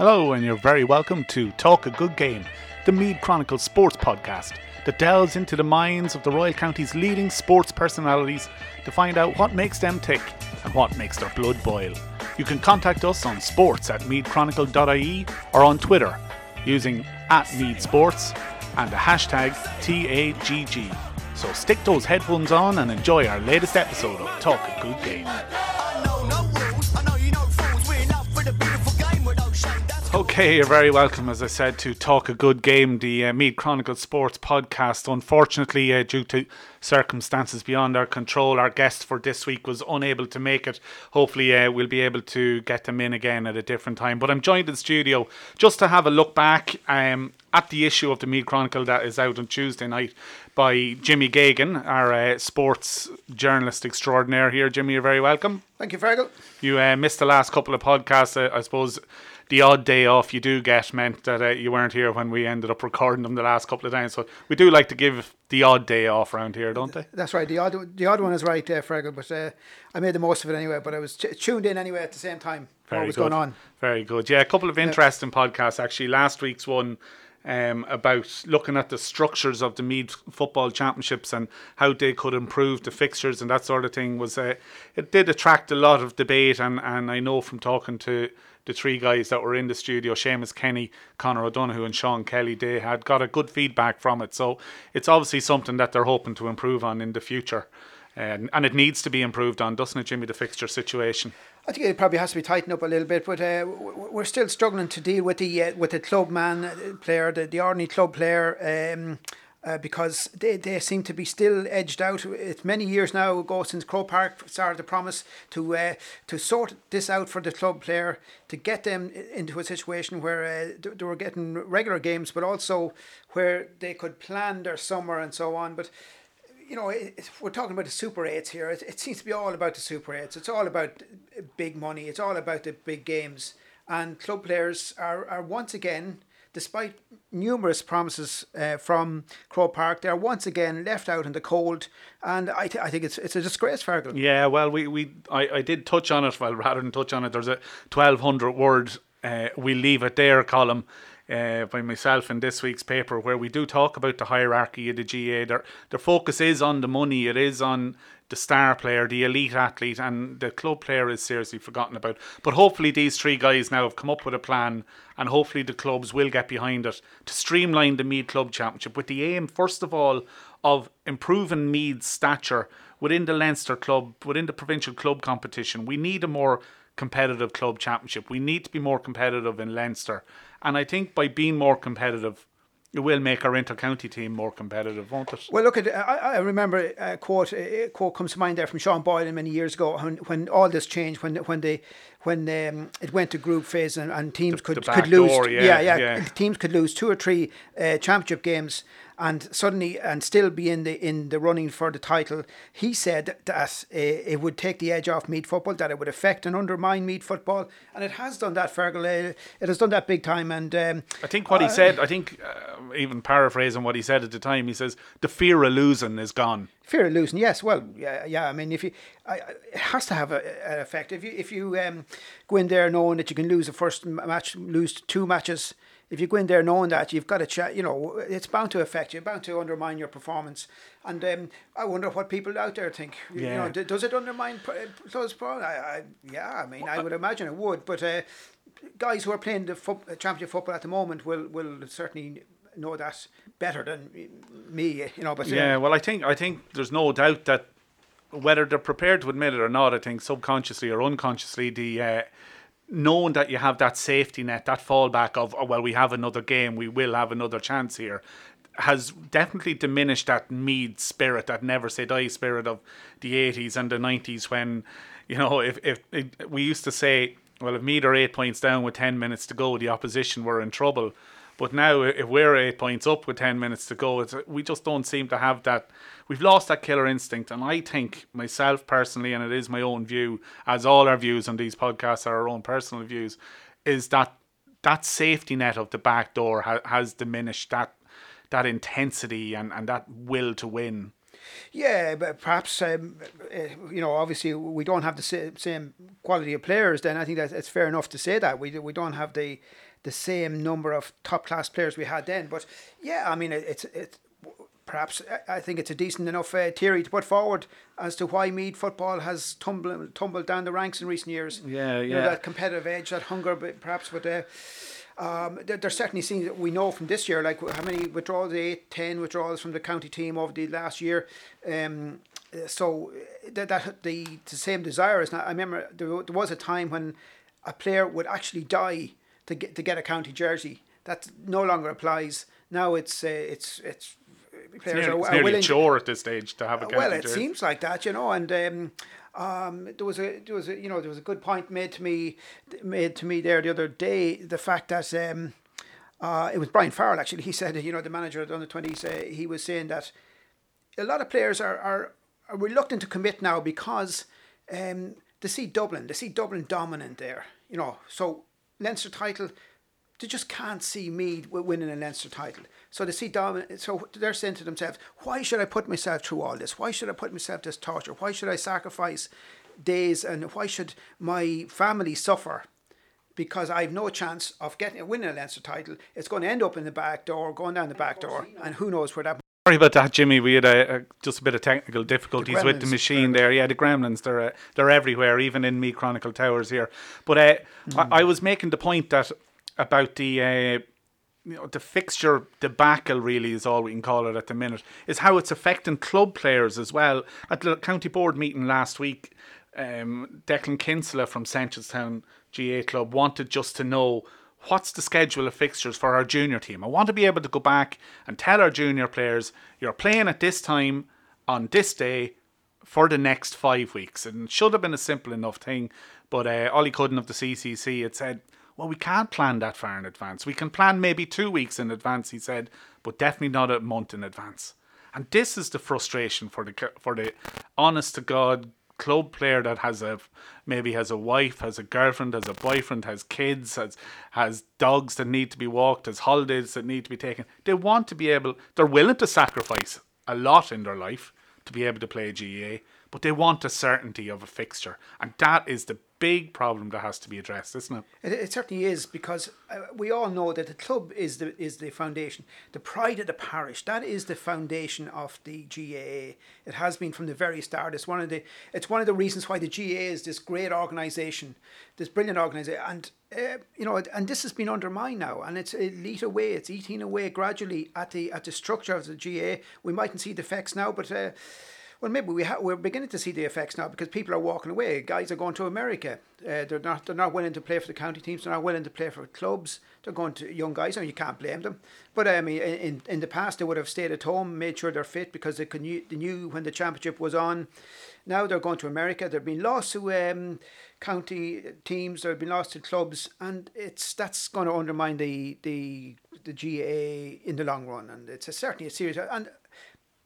Hello, and you're very welcome to Talk a Good Game, the Meath Chronicle sports podcast that delves into the minds of the Royal County's leading sports personalities to find out what makes them tick and what makes their blood boil. You can contact us on sports at meathchronicle.ie or on Twitter using at Meath Sports and the hashtag TAGG. So stick those headphones on and enjoy our latest episode of Talk a Good Game. Okay, you're very welcome, as I said, to Talk a Good Game, the uh, Meath Chronicle Sports podcast. Unfortunately, uh, due to circumstances beyond our control, our guest for this week was unable to make it. Hopefully, uh, we'll be able to get them in again at a different time. But I'm joined in studio just to have a look back um, at the issue of the Meath Chronicle that is out on Tuesday night by Jimmy Geoghegan, our uh, sports journalist extraordinaire here. Jimmy, you're very welcome. Thank you, Fergal. You uh, missed the last couple of podcasts, uh, I suppose the odd day off you do get meant that uh, you weren't here when we ended up recording them the last couple of times. So we do like to give the odd day off around here, don't they? That's right. The odd, the odd one is right, uh, Fergal, but uh, I made the most of it anyway. But I was t- tuned in anyway at the same time. Very what was good. going on? Very good. Yeah, a couple of interesting yeah. podcasts actually. Last week's one. Um, about looking at the structures of the Meath football championships and how they could improve the fixtures and that sort of thing was uh, it did attract a lot of debate and, and I know from talking to the three guys that were in the studio, Seamus Kenny, Connor O'Donoghue, and Sean Kelly, they had got a good feedback from it. So it's obviously something that they're hoping to improve on in the future. And, and it needs to be improved on, doesn't it, Jimmy, the fixture situation? I think it probably has to be tightened up a little bit, but uh, we're still struggling to deal with the uh, with the club man uh, player, the, the ordinary club player. Um, uh, because they, they seem to be still edged out. It's many years now ago since Croke Park started the promise to uh, to sort this out for the club player to get them into a situation where uh, they were getting regular games, but also where they could plan their summer and so on. But you know, it, we're talking about the Super Eights here. It, it seems to be all about the Super Eights. It's all about big money. It's all about the big games. And club players are, are once again despite numerous promises uh, from Croke Park, they're once again left out in the cold, and I, th- I think it's it's a disgrace, Fergal. Yeah, well, we, we I, I did touch on it. Well, rather than touch on it, there's a twelve hundred word uh, we leave it there column. Uh, by myself in this week's paper, where we do talk about the hierarchy of the GAA. Their, their focus is on the money, it is on the star player, the elite athlete, and the club player is seriously forgotten about. But hopefully, these three guys now have come up with a plan, and hopefully, the clubs will get behind it to streamline the Meath Club Championship with the aim, first of all, of improving Meath's stature within the Leinster club, within the provincial club competition. We need a more competitive club championship. We need to be more competitive in Leinster. And I think by being more competitive, it will make our inter-county team more competitive, won't it? Well, look at I, I remember a quote. A quote comes to mind there from Sean Boylan many years ago when, when all this changed when when they when um, it went to group phase and, and teams the, could the could lose door, yeah, yeah, yeah, yeah, teams could lose two or three uh, championship games and suddenly and still be in the in the running for the title. He said that uh, it would take the edge off Meath football, that it would affect and undermine Meath football, and it has done that. Fergal, uh, it has done that big time. And um, I think what he uh, said, I think uh, even paraphrasing what he said at the time, he says the fear of losing is gone. Fear of losing, yes. Well, yeah, yeah. I mean, if you, I, it has to have a, an effect. If you if you um, go in there knowing that you can lose the first match, lose two matches if you go in there knowing that you've got a chat, you know, it's bound to affect you, bound to undermine your performance. And um, I wonder what people out there think. Yeah. You know, does it undermine close I, I, yeah, I mean, I would imagine it would. But uh, guys who are playing the fo- championship football at the moment will will certainly know that better than me. You know, but yeah, well, I think I think there's no doubt that whether they're prepared to admit it or not, I think subconsciously or unconsciously the. Uh, knowing that you have that safety net, that fallback of, oh, well, we have another game, we will have another chance here, has definitely diminished that Meath spirit, that never say die spirit of the 80s and the 90s when, you know, if, if, we used to say, well, if Meath are eight points down with 10 minutes to go, the opposition were in trouble. But now, if we're eight points up with 10 minutes to go, we just don't seem to have that. We've lost that killer instinct. And I think, myself personally, and it is my own view, as all our views on these podcasts are our own personal views, is that that safety net of the back door ha- has diminished that that intensity and, and that will to win. Yeah, but perhaps um, uh, you know, obviously we don't have the same quality of players. Then I think that it's fair enough to say that we we don't have the the same number of top class players we had then. But yeah, I mean, it, it's it's perhaps I think it's a decent enough uh, theory to put forward as to why Meath football has tumbled tumbled down the ranks in recent years. Yeah, yeah. You know, that competitive edge, that hunger, but perhaps, but. Uh, um, there, there's certainly scenes that we know from this year, like how many withdrawals, eight, ten withdrawals from the county team over the last year. Um, so that, that the, the same desire is not. I remember there, there was a time when a player would actually die to get to get a county jersey. That no longer applies. Now it's uh, it's it's players it's nearly, are, are willing. a chore at this stage to have a county Well, it jersey. seems like that, you know, and. Um, um, there was a there was a you know there was a good point made to me made to me there the other day the fact that um, uh, it was Brian Farrell actually he said you know the manager of the under twenties uh, he was saying that a lot of players are, are, are reluctant to commit now because um, they see Dublin they see Dublin dominant there you know so Leinster title they just can't see Meath winning a Leinster title. So they see dominant. So they're saying to themselves, "Why should I put myself through all this? Why should I put myself this torture? Why should I sacrifice days? And why should my family suffer?" Because I've no chance of getting winning a Leinster title. It's going to end up in the back door, going down the back door, and who knows where that Sorry about that, Jimmy. We had a, a, just a bit of technical difficulties the with the machine there. Yeah, the gremlins, they're uh, they're everywhere, even in Meath Chronicle Towers here. But uh, mm. I, I, was making the point that about the uh, you know the fixture debacle really is all we can call it at the minute is how it's affecting club players as well. At the county board meeting last week, um, Declan Kinsella from Seneschalstown GAA club wanted just to know what's the schedule of fixtures for our junior team. I want to be able to go back and tell our junior players you're playing at this time on this day for the next five weeks. And it should have been a simple enough thing, but uh, Ollie Cudden of the CCC had said well, we can't plan that far in advance. We can plan maybe two weeks in advance, he said, but definitely not a month in advance. And this is the frustration for the for the honest to god club player that has a maybe has a wife, has a girlfriend, has a boyfriend, has kids, has has dogs that need to be walked, has holidays that need to be taken. They want to be able. They're willing to sacrifice a lot in their life to be able to play GAA, but they want a certainty of a fixture, and that is the big problem that has to be addressed, isn't it? It, it certainly is because uh, we all know that the club is the is the foundation, the pride of the parish. That is the foundation of the GAA. It has been from the very start. It's one of the it's one of the reasons why the GAA is this great organisation, this brilliant organisation, and uh, you know, and this has been undermined now, and it's eat away. It's eating away gradually at the at the structure of the GAA. We mightn't see the effects now, but. Uh, well, maybe we ha- we're beginning to see the effects now because people are walking away. Guys are going to America. Uh, they're not they're not willing to play for the county teams. They're not willing to play for clubs. They're going to young guys, and you can't blame them. But I mean, in in the past, they would have stayed at home, made sure they're fit because they could they knew when the championship was on. Now they're going to America. There've been lost to um, county teams. There've been lost to clubs, and it's that's going to undermine the the the GAA in the long run. And it's a, certainly a serious. And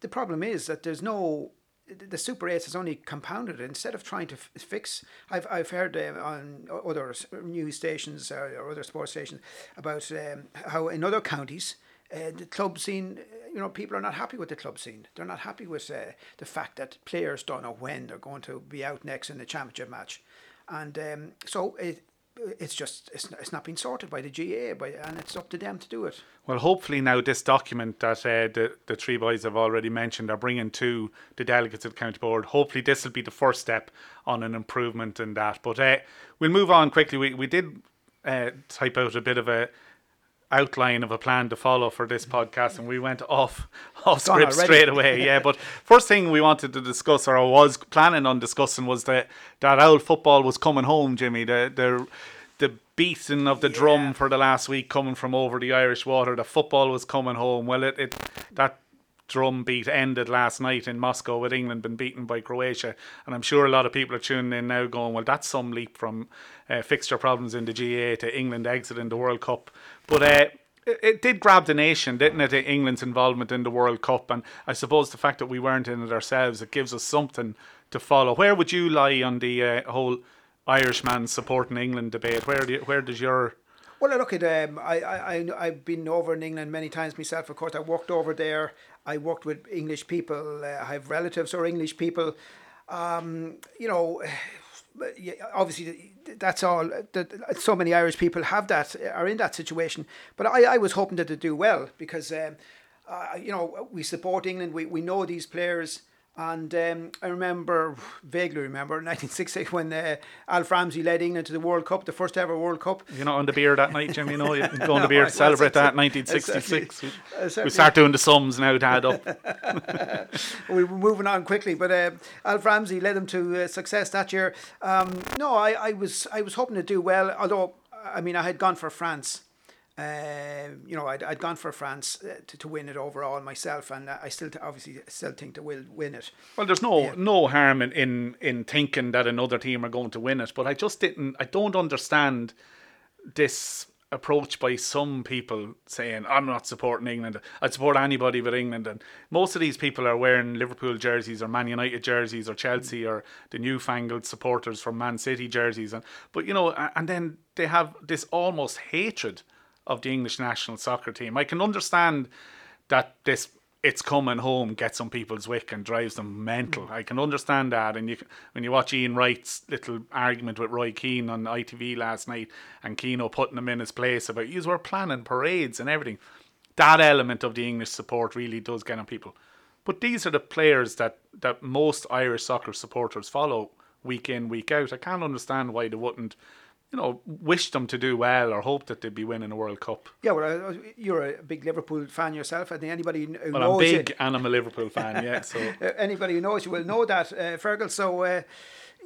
the problem is that there's no the Super 8 has only compounded it. Instead of trying to f- fix, I've, I've heard uh, on other news stations uh, or other sports stations about um, how in other counties, uh, the club scene, you know, people are not happy with the club scene. They're not happy with uh, the fact that players don't know when they're going to be out next in the championship match. And um, so it, it's just it's, it's not been sorted by the GAA, by, and it's up to them to do it. Well, hopefully now this document that uh, the the three boys have already mentioned are bringing to the delegates of the county board. Hopefully this will be the first step on an improvement in that. But uh, we'll move on quickly. We we did uh, type out a bit of a outline of a plan to follow for this podcast and we went off off script straight away yeah but first thing we wanted to discuss or I was planning on discussing was that that old football was coming home Jimmy the the the beating of the yeah. drum for the last week coming from over the Irish water the football was coming home well it, it that drum beat ended last night in Moscow with England being beaten by Croatia. And I'm sure a lot of people are tuning in now going, well, that's some leap from uh, fixture problems in the GAA to England exiting the World Cup. But uh, it, did grab the nation, didn't it? England's involvement in the World Cup. And I suppose the fact that we weren't in it ourselves, it gives us something to follow. Where would you lie on the uh, whole Irishman supporting England debate? Where, do you, where does your Well, look at um, I, I I've been over in England many times myself. Of course, I worked over there. I worked with English people. Uh, I have relatives or English people. Um, you know, yeah, obviously that's all. That so many Irish people have that are in that situation. But I, I was hoping that they do well because um, uh, you know we support England. We we know these players. And um, I remember, vaguely remember, 1960 when uh, Alf Ramsey led England to the World Cup, the first ever World Cup. You're not on the beer that night, Jimmy. No, you're going no, to beer to celebrate that 1966. Exactly. We start doing the sums now to add up. we were moving on quickly, but uh, Alf Ramsey led them to uh, success that year. Um, no, I, I was I was hoping to do well, although I mean I had gone for France uh, you know, I'd, I'd gone for France uh, to, to win it overall myself, and I still t- obviously still think they will win it. Well, there's no yeah. no harm in, in in thinking that another team are going to win it, but I just didn't. I don't understand this approach by some people saying I'm not supporting England. I'd support anybody but England. And most of these people are wearing Liverpool jerseys or Man United jerseys or Chelsea or the newfangled supporters from Man City jerseys. And but you know, and then they have this almost hatred of the English national soccer team. I can understand that this it's coming home gets on people's wick and drives them mental. Mm. I can understand that. And you when you watch Ian Wright's little argument with Roy Keane on ITV last night, and Keano putting him in his place about you were planning parades and everything. That element of the English support really does get on people. But these are the players that, that most Irish soccer supporters follow week in, week out. I can't understand why they wouldn't you know, wish them to do well or hope that they'd be winning a World Cup. Yeah, well, you're a big Liverpool fan yourself. I think anybody who well, knows I'm big you, and I'm a Liverpool fan. Yeah, so uh, anybody who knows you will know that, uh, Fergal. So. Uh,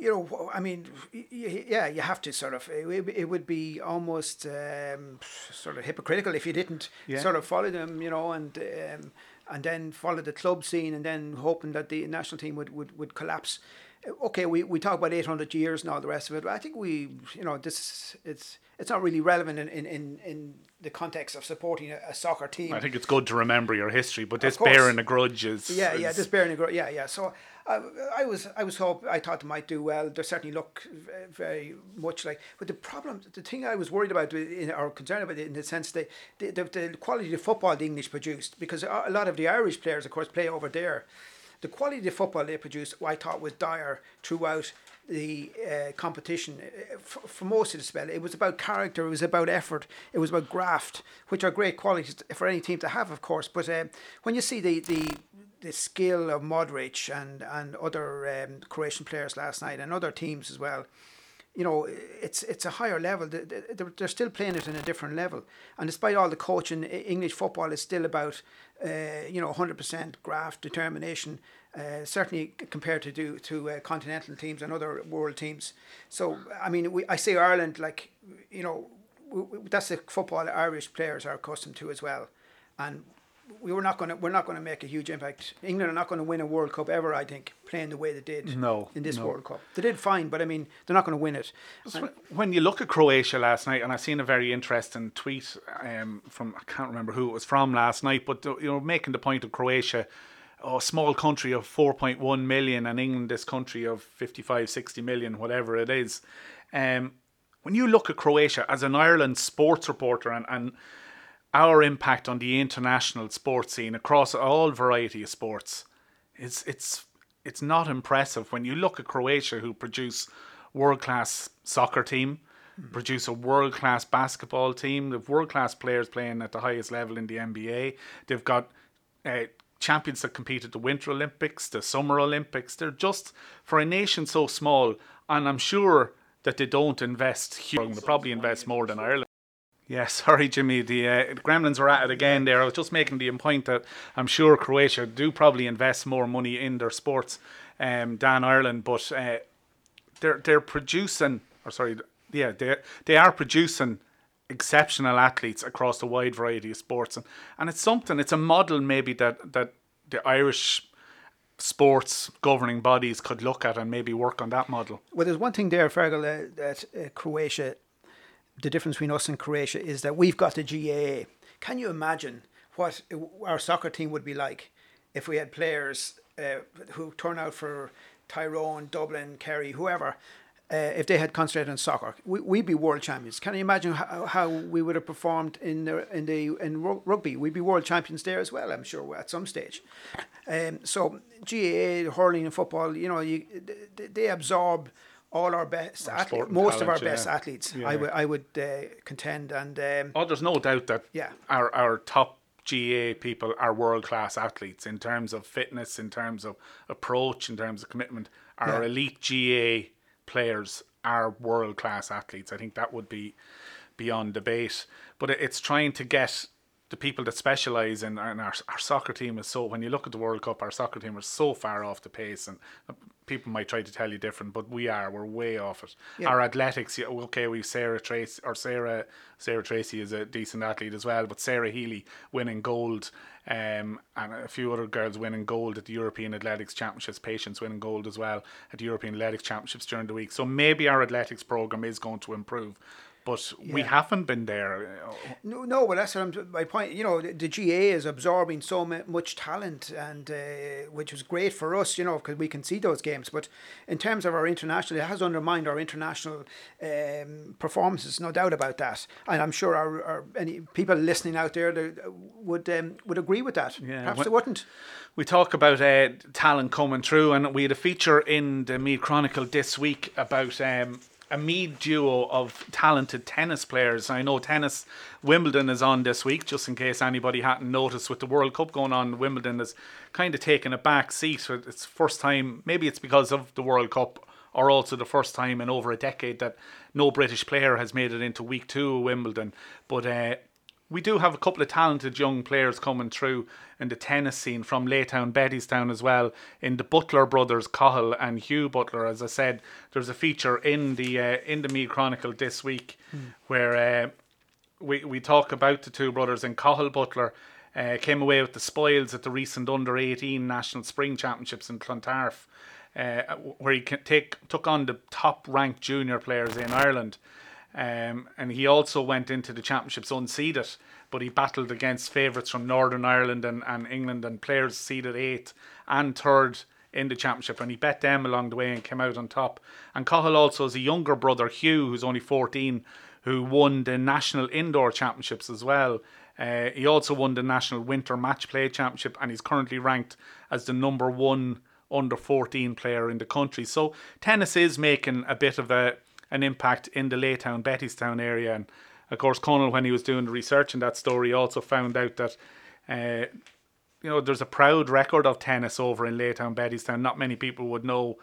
you know, I mean, yeah, you have to sort of. It, it would be almost um, sort of hypocritical if you didn't yeah. sort of follow them, you know, and um, and then follow the club scene, and then hoping that the national team would, would, would collapse okay, we, we talk about 800 years and all the rest of it, but I think we, you know, this it's it's not really relevant in, in, in, in the context of supporting a, a, soccer team. I think it's good to remember your history, but this bearing a grudge is yeah, is yeah, this bearing a grudge, yeah, yeah. So I, I was I was hope I thought they might do well. They certainly look very much like. But the problem, the thing I was worried about, in, or concerned about, in the sense that the, the, the quality of football the English produced, because a lot of the Irish players, of course, play over there the quality of football they produced, I thought, was dire throughout the uh, competition uh, for, for, most of the spell. It was about character, it was about effort, it was about graft, which are great qualities for any team to have, of course. But uh, when you see the, the the skill of Modric and and other um, Croatian players last night and other teams as well, you know, it's it's a higher level. They're, they're still playing it in a different level. And despite all the coaching, English football is still about, uh, you know, 100% graft, determination, uh, certainly compared to do to uh, continental teams and other world teams. So, I mean, we, I say Ireland, like, you know, we, we, that's the football Irish players are accustomed to as well. And we were not going to we're not going to make a huge impact. England are not going to win a World Cup ever. I think playing the way they did. No, in this no. World Cup, they did fine, but I mean they're not going to win it. when you look at Croatia last night, and I seen a very interesting tweet um, from I can't remember who it was from last night, but you know making the point of Croatia. Oh, a small country of 4.1 million and England this country of 55 60 million whatever it is um, when you look at Croatia as an Ireland sports reporter and, and our impact on the international sports scene across all variety of sports it's it's it's not impressive when you look at Croatia who produce world class soccer team mm. produce a world class basketball team they've world class players playing at the highest level in the NBA they've got uh, champions that compete at the winter olympics the summer olympics they're just for a nation so small and I'm sure that they don't invest huge. They probably invest more than Ireland. Yeah, sorry, Jimmy. The, uh, Gremlins are at it again there. I was just making the point that I'm sure Croatia do probably invest more money in their sports um, than Ireland, but uh, they're they're producing, or sorry, yeah, they they are producing exceptional athletes across a wide variety of sports, and, and it's something. It's a model maybe that that the Irish sports governing bodies could look at and maybe work on that model. Well, there's one thing there, Fergal, uh, that uh, Croatia the difference between us and Croatia is that we've got the GAA. Can you imagine what our soccer team would be like if we had players uh, who turn out for Tyrone, Dublin, Kerry, whoever, uh, if they had concentrated on soccer, we, we'd be world champions. Can you imagine how, how we would have performed in the in the in rugby? We'd be world champions there as well. I'm sure at some stage. Um, so GAA, hurling, and football, you know, you they, they absorb all our best Our most of our talent, best yeah. athletes. Yeah. I would I would uh, contend, and um, Oh, there's no doubt that Yeah. our our top GAA people are world class athletes in terms of fitness, in terms of approach, in terms of commitment. Our Yeah. elite GAA players are world class athletes. I think that would be beyond debate. But it's trying to get the people that specialise in and our, our soccer team is so when you look at the World Cup, our soccer team are so far off the pace and people might try to tell you different, but we are, we're way off it. Yeah. Our athletics, yeah, okay, we've Sarah Tracy or Sarah Sarah Tracy is a decent athlete as well, but Sarah Healy winning gold, um, and a few other girls winning gold at the European Athletics Championships, Patience winning gold as well at the European Athletics Championships during the week. So maybe our athletics program is going to improve. But we haven't been there. No, no, but that's what I'm, my point. You know, the, GAA is absorbing so much talent, and uh, which was great for us. You know, because we can see those games. But in terms of our international, it has undermined our international um, performances. No doubt about that. And I'm sure our, our any people listening out there that would um, would agree with that. Yeah, Perhaps when- they wouldn't. We talk about uh, talent coming through, and we had a feature in the Meath Chronicle this week about um, a Meath duo of talented tennis players. I know tennis Wimbledon is on this week, just in case anybody hadn't noticed. With the World Cup going on, Wimbledon has kind of taken a back seat. It's first time, maybe it's because of the World Cup, or also the first time in over a decade that no British player has made it into week two of Wimbledon. But uh, we do have a couple of talented young players coming through in the tennis scene from Laytown, Bettystown as well. In the Butler brothers, Cahill and Hugh Butler, as I said, there's a feature in the uh, in the Meath Chronicle this week where uh, we we talk about the two brothers and Cahill Butler. Uh, came away with the spoils at the recent under 18 national spring championships in Clontarf, uh, where he can take took on the top ranked junior players in Ireland. Um, and he also went into the championships unseeded, but he battled against favourites from Northern Ireland and, and England and players seeded eighth and third in the championship. And he bet them along the way and came out on top. And Cahill also has a younger brother, Hugh, who's only 14, who won the national indoor championships as well. Uh, he also won the national winter match play championship and he's currently ranked as the number one under 14 player in the country. So tennis is making a bit of a an impact in the Laytown, Bettystown area. And of course, Conal, when he was doing the research in that story, also found out that, uh, you know, there's a proud record of tennis over in Laytown, Bettystown. Not many people would know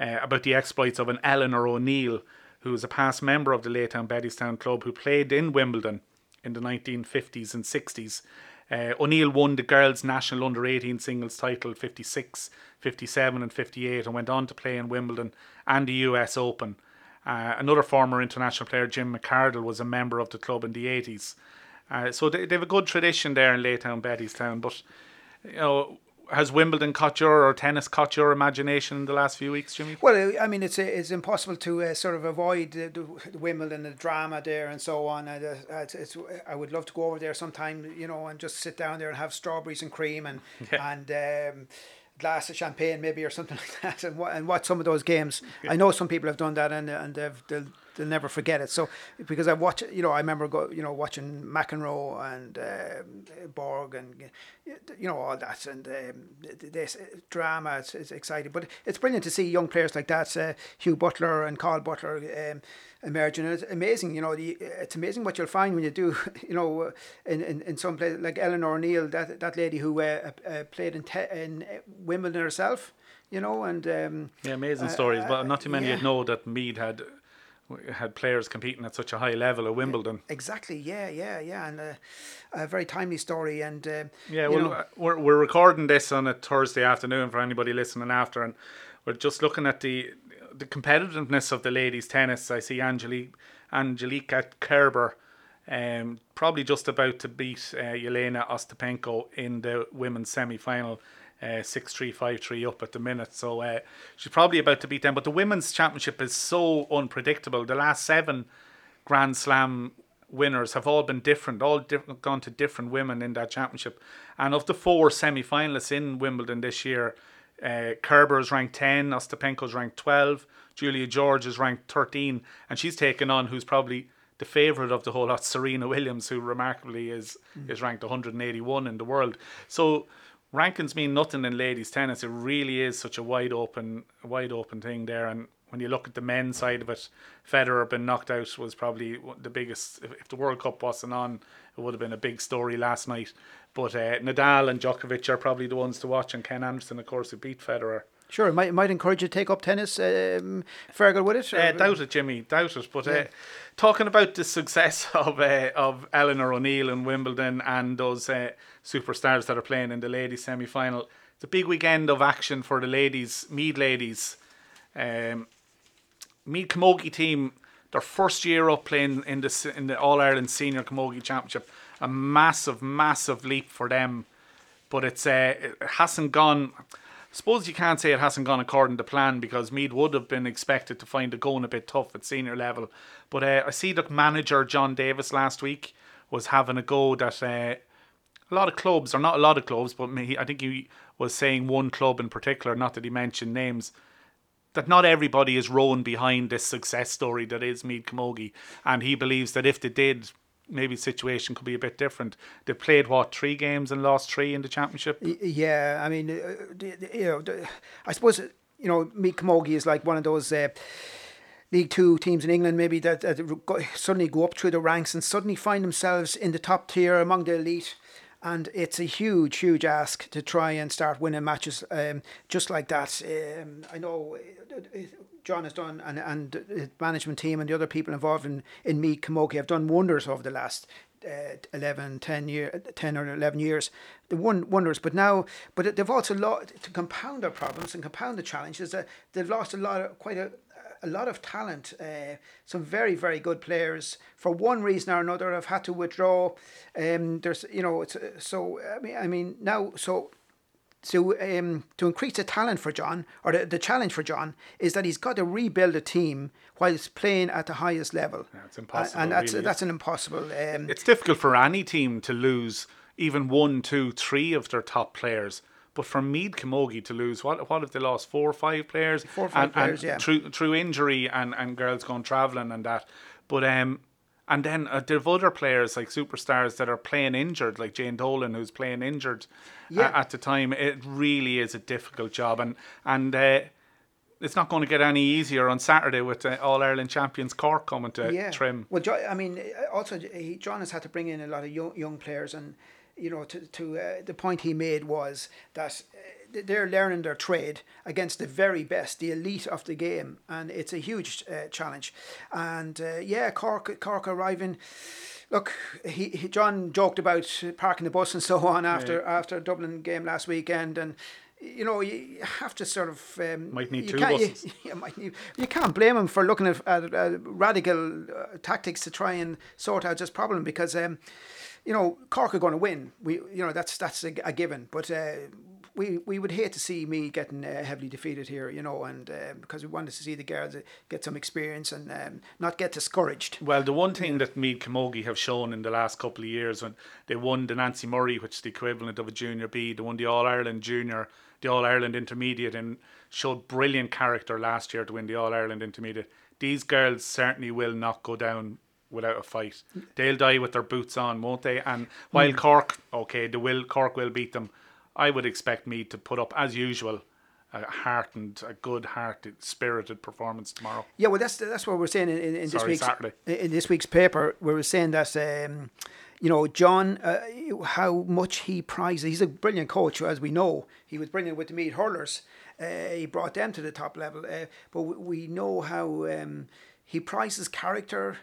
uh, about the exploits of an Eleanor O'Neill, who was a past member of the Laytown, Bettystown club who played in Wimbledon in the 1950s and 60s. Uh, O'Neill won the girls' national under 18 singles title 56, 57, and 58, and went on to play in Wimbledon and the US Open. Uh, another former international player, Jim McCardle, was a member of the club in the 80s. Uh, so they, they have a good tradition there in Laytown, Bettystown. But, you know, has Wimbledon caught your, or tennis caught your imagination in the last few weeks, Jimmy? Well, I mean, it's it's impossible to uh, sort of avoid the, the, the Wimbledon, the drama there, and so on. And, uh, it's, it's, I would love to go over there sometime, you know, and just sit down there and have strawberries and cream and and um, glass of champagne maybe or something like that, and and watch some of those games. I know some people have done that, and and they've, they'll they'll never forget it. So because I watch, you know, I remember go, you know, watching McEnroe and um, Borg and you know all that and um, this drama. It's, it's exciting, but it's brilliant to see young players like that, uh, Hugh Butler and Carl Butler. Um, emerging and it's amazing you know the, it's amazing what you'll find when you do you know in, in, in some place like Eleanor O'Neill that that lady who uh, uh, played in, te- in Wimbledon herself you know and um, Yeah, amazing uh, stories. uh, But not too many yeah. know that Meath had had players competing at such a high level at Wimbledon. Exactly. Yeah, yeah, yeah, and uh, a very timely story. And uh, Yeah, well, know, uh, we're, we're recording this on a Thursday afternoon for anybody listening after, and we're just looking at the the competitiveness of the ladies' tennis. I see Angelique Angelika Kerber, um, probably just about to beat uh, Yelena Ostapenko in the women's semi final. Uh, six three five three up at the minute, so uh, she's probably about to beat them. But the women's championship is so unpredictable. The last seven Grand Slam winners have all been different, all diff- gone to different women in that championship. And of the four semi finalists in Wimbledon this year, uh, Kerber is ranked 10, Ostapenko's ranked 12, Julia Görges is ranked 13, and she's taken on who's probably the favourite of the whole lot, Serena Williams, who remarkably is mm. is ranked 181 in the world. So rankings mean nothing in ladies tennis. It really is such a wide open, wide open thing there. And when you look at the men's side of it, Federer being knocked out was probably the biggest. If, the World Cup wasn't on, it would have been a big story last night. But uh, Nadal and Djokovic are probably the ones to watch, and Ken Anderson, of course, who beat Federer. Sure, it might, it might encourage you to take up tennis, um, Fergal, would it? Uh, doubt it, Jimmy, doubt it. But uh, yeah. uh, talking about the success of uh, of Eleanor O'Neill in Wimbledon and those uh, superstars that are playing in the ladies semi final, it's a big weekend of action for the ladies, Meath ladies. Um, Meath Camogie team, their first year up playing in the in the All Ireland Senior Camogie Championship, a massive, massive leap for them. But it's uh, it hasn't gone I suppose you can't say it hasn't gone according to plan because Meath would have been expected to find it going a bit tough at senior level. But uh, I see that manager John Davis last week was having a go that uh, a lot of clubs, or not a lot of clubs, but I think he was saying one club in particular, not that he mentioned names, that not everybody is rowing behind this success story that is Meath Camogie. And he believes that if they did, maybe the situation could be a bit different. They played what three games and lost three in the championship. Yeah, I mean, uh, you know, I suppose you know, Meath Camogie is like one of those. Uh, League Two teams in England, maybe that, that suddenly go up through the ranks and suddenly find themselves in the top tier among the elite and it's a huge, huge ask to try and start winning matches um, just like that. Um, I know uh, John has done, and and the management team and the other people involved in in Meath Camogie have done wonders over the last. Uh, 11 10 year 10 or 11 years the one wonders but now but they've also lost to compound their problems and compound the challenges that they've lost a lot of quite a a lot of talent, uh, some very very good players. For one reason or another, have had to withdraw. Um, there's you know it's so I mean I mean now so so um, to increase the talent for John or the, the challenge for John is that he's got to rebuild a team while he's playing at the highest level. Yeah, it's impossible. and that's really. that's an impossible. Um, it's difficult for any team to lose even one, two, three of their top players. But for Meath Camogie to lose, what what if they lost four or five players? Four or five and, players, and yeah. Through through injury and, and girls going travelling and that. But um and then uh, there are other players like superstars that are playing injured, like Jane Dolan, who's playing injured yeah. at the time. It really is a difficult job, and and uh, it's not going to get any easier on Saturday with uh, All Ireland champions Cork coming to yeah. trim. Well, I mean, also John has had to bring in a lot of young young players, and you know, to to uh, the point he made was that uh, they're learning their trade against the very best, the elite of the game, and it's a huge uh, challenge. And uh, yeah, Cork Cork arriving. Look, he, he, John joked about parking the bus and so on after yeah. after Dublin game last weekend, and you know, you have to sort of um, might need two buses. You, you, might need, you can't blame him for looking at, at, at radical uh, tactics to try and sort out this problem because um, you know, Cork are going to win. We, you know, that's that's a, a given. But uh, we we would hate to see Meath getting uh, heavily defeated here, you know, and uh, because we wanted to see the girls get some experience and um, not get discouraged. Well, the one thing that Meath Camogie have shown in the last couple of years when they won the Nancy Murray, which is the equivalent of a Junior B, they won the All Ireland Junior, the All Ireland Intermediate, and showed brilliant character last year to win the All Ireland Intermediate. These girls certainly will not go down without a fight. They'll die with their boots on, won't they? And while mm. Cork, okay, the will Cork will beat them. I would expect Meath to put up as usual a heartened, a good hearted, spirited performance tomorrow. Yeah, well, that's that's what we're saying in, in, in Sorry, this week's Saturday. in this week's paper. We're saying that. Um, you know, John, uh, how much he prizes. He's a brilliant coach, as we know. He was brilliant with the Meath hurlers. Uh, he brought them to the top level. Uh, but we know how um, he prizes character,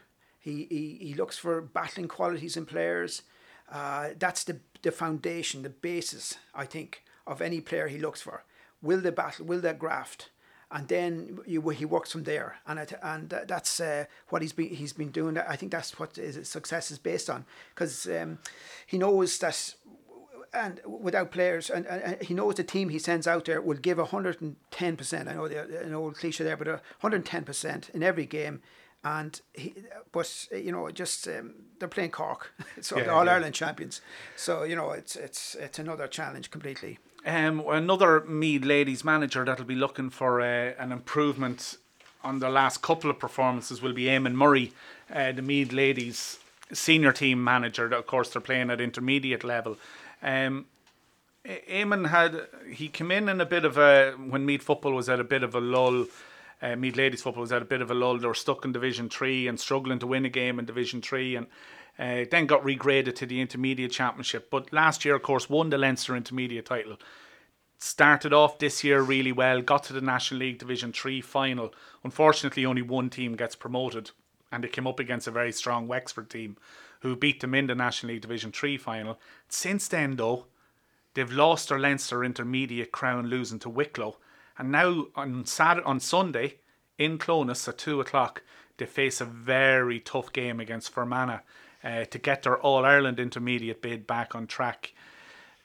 he, he, he looks for battling qualities in players. Uh, that's the, the foundation, the basis, I think, of any player he looks for. Will they battle? Will they graft? And then you, he works from there, and it, and that's uh, what he's been he's been doing. I think that's what his success is based on, because um, he knows that and without players, and, and, he knows the team he sends out there will give 110%. I know the, an old cliche there, but 110% in every game and he, but you know, just um, they're playing Cork, so yeah, All yeah. Ireland champions. So you know, it's it's it's another challenge completely. Um, another Meath ladies manager that'll be looking for uh, an improvement on the last couple of performances will be Eamon Murray, uh, the Meath ladies senior team manager. Of course, they're playing at intermediate level. Um, Eamon had he came in in a bit of a when Meath football was at a bit of a lull. Uh, Meath ladies football was at a bit of a lull. They were stuck in Division Three and struggling to win a game in Division Three, and uh, then got regraded to the Intermediate Championship. But last year, of course, won the Leinster Intermediate title. Started off this year really well. Got to the National League Division Three final. Unfortunately, only one team gets promoted, and they came up against a very strong Wexford team, who beat them in the National League Division Three final. Since then, though They've lost their Leinster intermediate crown, losing to Wicklow, and now on Saturday, on Sunday in Clones at two o'clock, they face a very tough game against Fermanagh uh, to get their All Ireland intermediate bid back on track.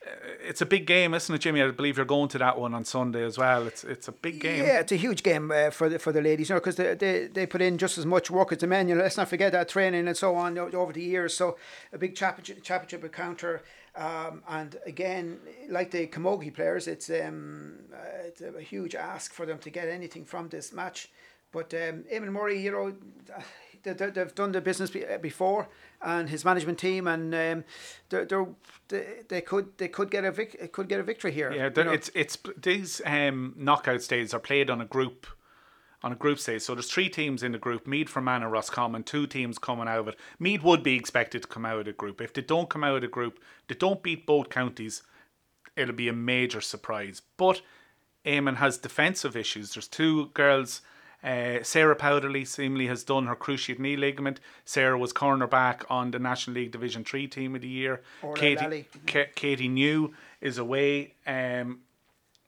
Uh, it's a big game, isn't it, Jimmy? I believe you're going to that one on Sunday as well. It's it's a big game. Yeah, it's a huge game uh, for the for the ladies, you know, because they, they they put in just as much work as the men. You know, let's not forget that training and so on over the years. So a big championship championship encounter. Um, and again, like the Camogie players, it's um, uh, it's a huge ask for them to get anything from this match. But um, Eamon Murray, you know, they, they've done the business before, and his management team, and um, they're, they're, they they could they could get a vic- could get a victory here. Yeah, it's it's these um, knockout stages are played on a group on a group stage. So there's three teams in the group: Meath, Fermanagh, Roscommon. Two teams coming out of it. Meath would be expected to come out of the group. If they don't come out of the group, they don't beat both counties. It'll be a major surprise. But Eamon has defensive issues. There's two girls. Uh, Sarah Powderly seemingly has done her cruciate knee ligament. Sarah was cornerback on the National League Division Three team of the year. Katie, K- Katie New is away. Um,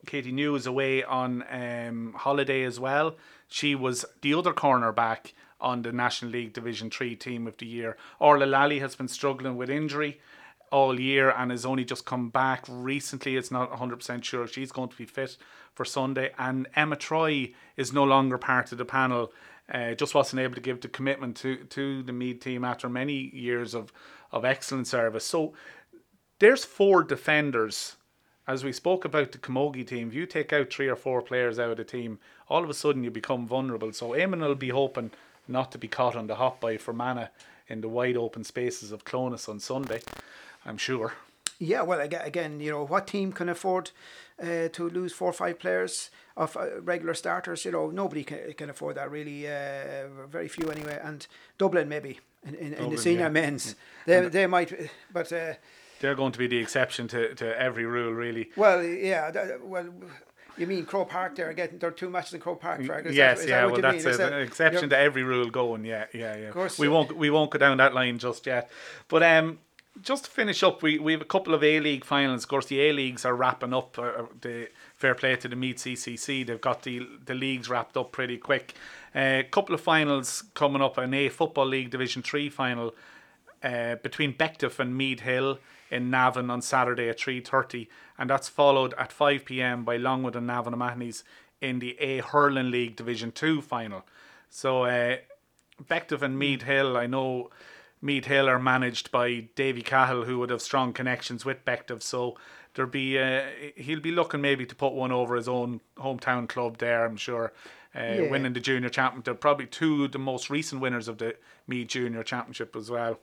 Katie New is away on um, holiday as well. She was the other cornerback on the National League Division 3 team of the year. Orla Lally has been struggling with injury all year and has only just come back recently. It's not 100% sure she's going to be fit for Sunday. And Emma Troy is no longer part of the panel. Uh, just wasn't able to give the commitment to, to the Meath team after many years of, of excellent service. So there's four defenders as we spoke about the Camogie team, if you take out three or four players out of the team, all of a sudden you become vulnerable. So Eamon will be hoping not to be caught on the hop by Fermanagh in the wide open spaces of Clones on Sunday, I'm sure. Yeah, well, again, you know, what team can afford uh, to lose four or five players of uh, regular starters? You know, nobody can, can afford that really. Uh, very few anyway. And Dublin maybe in, in, Dublin, in the senior yeah. men's, they, they might, but uh, they're going to be the exception to, to every rule, really. Well, yeah. well, you mean Croke Park? They're getting they're too much in Croke Park. Fergus. Yes, that, yeah. That well, that's an exception to every rule going. Yeah, yeah, yeah. Of course, we won't we won't go down that line just yet. But um, just to finish up, we, we have a couple of A League finals. Of course, the A Leagues are wrapping up. Uh, uh the fair play to the Meath CCC. They've got the the leagues wrapped up pretty quick. A uh, couple of finals coming up. An A Football League Division Three final uh, between Bective and Meath Hill in Navan on Saturday at 3.30 and that's followed at 5pm by Longwood and Navan O'Mahony's in the A Hurling League Division 2 final. So uh, Bective and Meath Hill, I know Meath Hill are managed by Davy Cahill who would have strong connections with Bective so there'll be uh, he'll be looking maybe to put one over his own hometown club there I'm sure uh, yeah. winning the junior championship. They're probably two of the most recent winners of the Meath Junior Championship as well.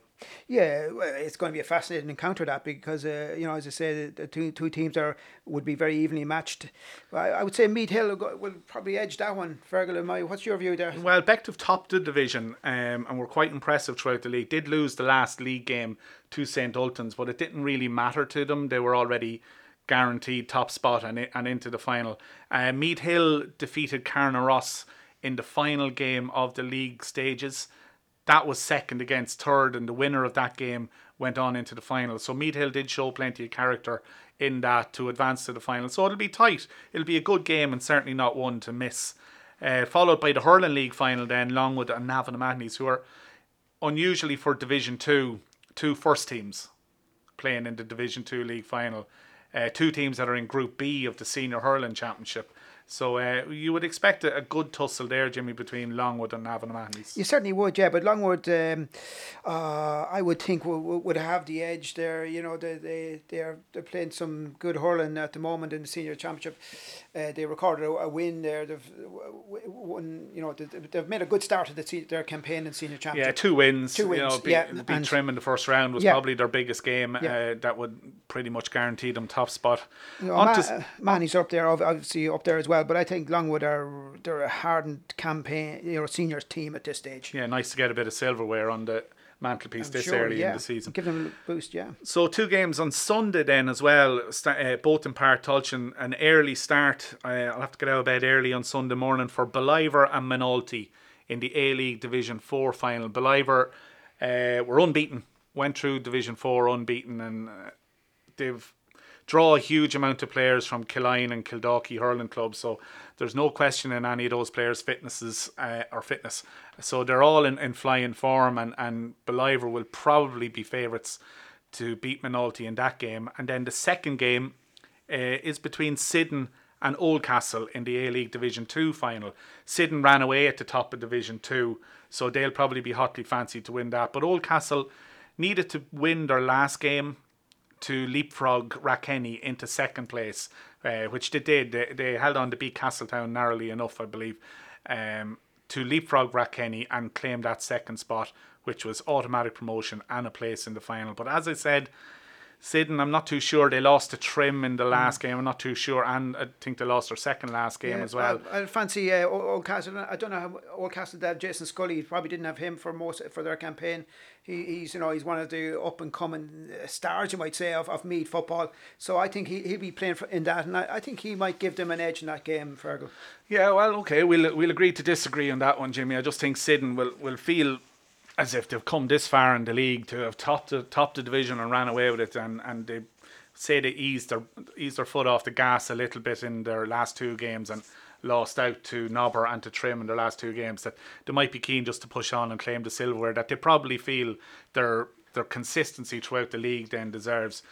Yeah, it's going to be a fascinating encounter that because uh, you know, as I say, the, two two teams are would be very evenly matched. I, I would say Meath Hill will, will, probably edge that one. Fergal and my, what's your view there? Well, Bective topped the division um, and were quite impressive throughout the league. Did lose the last league game to St Ultans, but it didn't really matter to them. They were already guaranteed top spot and, and into the final. Uh, Meath Hill defeated Carnaross in the final game of the league stages. That was second against third, and the winner of that game went on into the final. So Meath Hill did show plenty of character in that to advance to the final. So it'll be tight. It'll be a good game and certainly not one to miss. Uh, followed by the Hurling League final, then Longwood and Navan O'Mahony's, who are unusually for Division Two, two first teams playing in the Division Two league final uh, two teams that are in Group B of the Senior Hurling Championship. So uh, you would expect a, a, good tussle there, Jimmy, between Longwood and Navan O'Mahony's. You certainly would, yeah. But Longwood, um, uh, I would think would, would have the edge there. You know, they they they are they're playing some good hurling at the moment in the senior championship. Uh, they recorded a, a, win there. They've won. You know, they've made a good start to the, their campaign in senior championship. Yeah, two wins. Two wins. You know, beat, yeah, beat Trim in the first round was yeah. probably their biggest game. Yeah. Uh, that would pretty much guaranteed them top spot. You know, Ma- uh, Manny's up there, obviously up there as well. But I think Longwood are they're a hardened campaign, you know, seniors team at this stage. Yeah, nice to get a bit of silverware on the mantelpiece I'm this sure, early yeah. in the season. Give them a boost, yeah. So two games on Sunday then as well, uh, both in Páirc Tailteann. An early start. Uh, I'll have to get out of bed early on Sunday morning for Ballivor and Moynalty in the A League Division Four final. Ballivor uh, were unbeaten, went through Division Four unbeaten, and uh, they've draw a huge amount of players from Killeen and Kildalkey hurling clubs. So there's no question in any of those players' fitnesses uh, or fitness. So they're all in, in flying form, and and Ballivor will probably be favourites to beat Moynalty in that game. And then the second game uh, is between Syddan and Oldcastle in the A League Division Two final. Syddan ran away at the top of Division Two, so they'll probably be hotly fancied to win that. But Oldcastle needed to win their last game to leapfrog Rathkenny into second place, uh, which they did. They, they held on to beat Castletown narrowly enough, I believe, um, to leapfrog Rathkenny and claim that second spot, which was automatic promotion and a place in the final. But as I said, Syddan, I'm not too sure. They lost to Trim in the last mm. game. I'm not too sure, and I think they lost their second last game yeah, as well. I, I fancy uh, Oldcastle. I don't know how Oldcastle had Jason Scully. Probably didn't have him for most for their campaign. He, he's you know he's one of the up and coming uh, stars you might say of, of Meath football. So I think he he'll be playing for, in that, and I, I think he might give them an edge in that game, Fergal. Yeah, well, okay, we'll we'll agree to disagree on that one, Jimmy. I just think Syddan will will feel as if they've come this far in the league to have topped the topped the division and ran away with it, and and they say they eased their eased their foot off the gas a little bit in their last two games and lost out to Nobber and to Trim in their last two games. That they might be keen just to push on and claim the silverware. That they probably feel their their consistency throughout the league then deserves.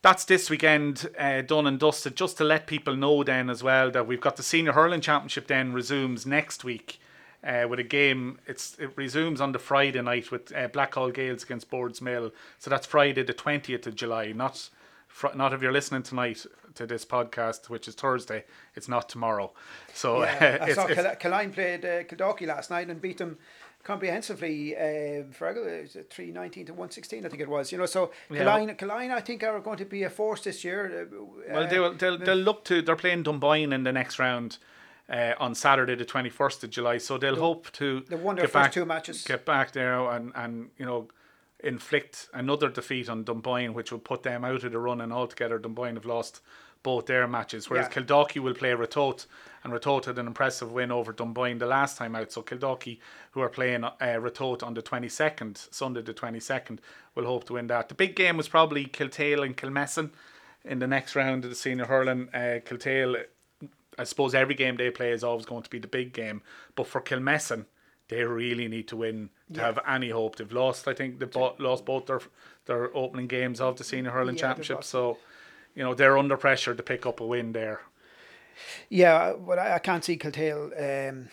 That's this weekend uh, done and dusted. Just to let people know then as well that we've got the senior hurling championship then resumes next week uh, with a game. It's it resumes on the Friday night with uh, Blackhall Gaels against Boardsmill. So that's Friday the twentieth of July. Not fr- not if you're listening tonight to this podcast, which is Thursday. It's not tomorrow. So yeah, uh, I saw Killeen played uh, Kildalkey last night and beat them comprehensively. Uh, Fergal, three nineteen to one sixteen, I think it was. You know, so Yeah. Killeen, Killeen, I think are going to be a force this year. Uh, Well, they will, they'll, they'll look to. They're playing Dunboyne in the next round uh, on Saturday, the twenty first of July. So they'll hope to They won their get first back, two matches. get back there and and you know inflict another defeat on Dunboyne, which will put them out of the running altogether. Dunboyne have lost both their matches, whereas Yeah. Kildalkey will play Ratoath, and Ratoath had an impressive win over Dunboyne the last time out. So Kildalkey, who are playing uh, Ratoath on the 22nd, Sunday the 22nd, will hope to win that. The big game was probably Kiltale and Kilmessan in the next round of the senior hurling. Uh, Kiltale, I suppose every game they play is always going to be the big game, but for Kilmessan, they really need to win to have any hope. They've lost, I think, they've bo- lost both their their opening games of the senior hurling Yeah, championship. So, you know, they're under pressure to pick up a win there. Yeah, but I, I can't see Kiltale um,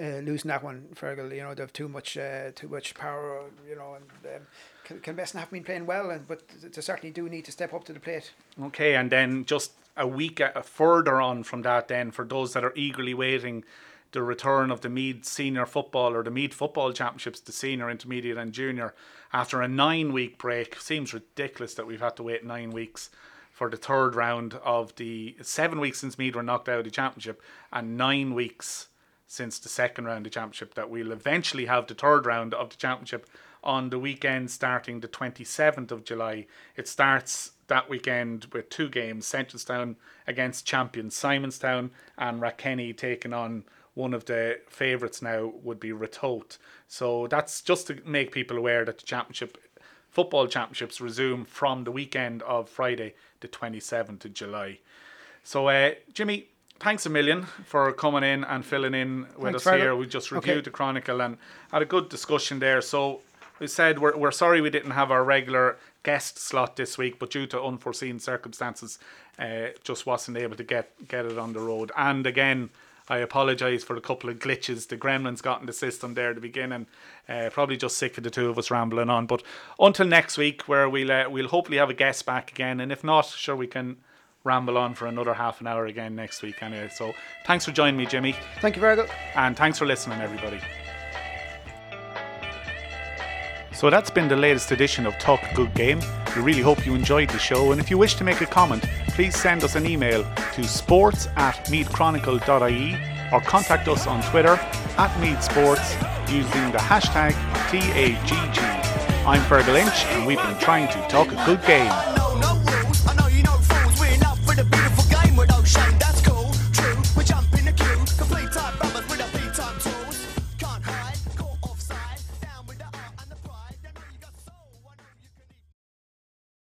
uh, losing that one. Fergal, you know, they have too much, uh, too much power. You know, and um, Kil- Kilmessan have been playing well, and but they certainly do need to step up to the plate. Okay, and then just a week uh, further on from that, then for those that are eagerly waiting the return of the Meath Senior Football or the Meath Football Championships, the senior, intermediate, and junior, after a nine week break. Seems ridiculous that we've had to wait nine weeks for the third round of the seven weeks since Meath were knocked out of the championship, and nine weeks since the second round of the championship. That we'll eventually have the third round of the championship on the weekend starting the 27th of July. It starts that weekend with two games Centralstown against champion Simonstown and Rathkenny taking on one of the favourites now would be Ratoath. So that's just to make people aware that the championship football championships resume from the weekend of Friday the 27th of July. So uh, Jimmy, thanks a million for coming in and filling in with Thanks, us here. We just Okay. reviewed the Chronicle and had a good discussion there. So we said we're, we're sorry we didn't have our regular guest slot this week, but due to unforeseen circumstances, uh, just wasn't able to get get it on the road. And again, I apologise for a couple of glitches the gremlins got in the system there at the beginning. Uh, probably just sick of the two of us rambling on. But until next week, where we'll uh, we'll hopefully have a guest back again, and if not, sure we can ramble on for another half an hour again next week anyway. So thanks for joining me, Jimmy. Thank you, Fergal. And thanks for listening, everybody. So that's been the latest edition of Talk Good Game. We really hope you enjoyed the show, and if you wish to make a comment, please send us an email to sports at meathchronicle.ie or contact us on Twitter at meathsports using the hashtag TAGG. I'm Fergal Lynch, and we've been trying to talk a good game.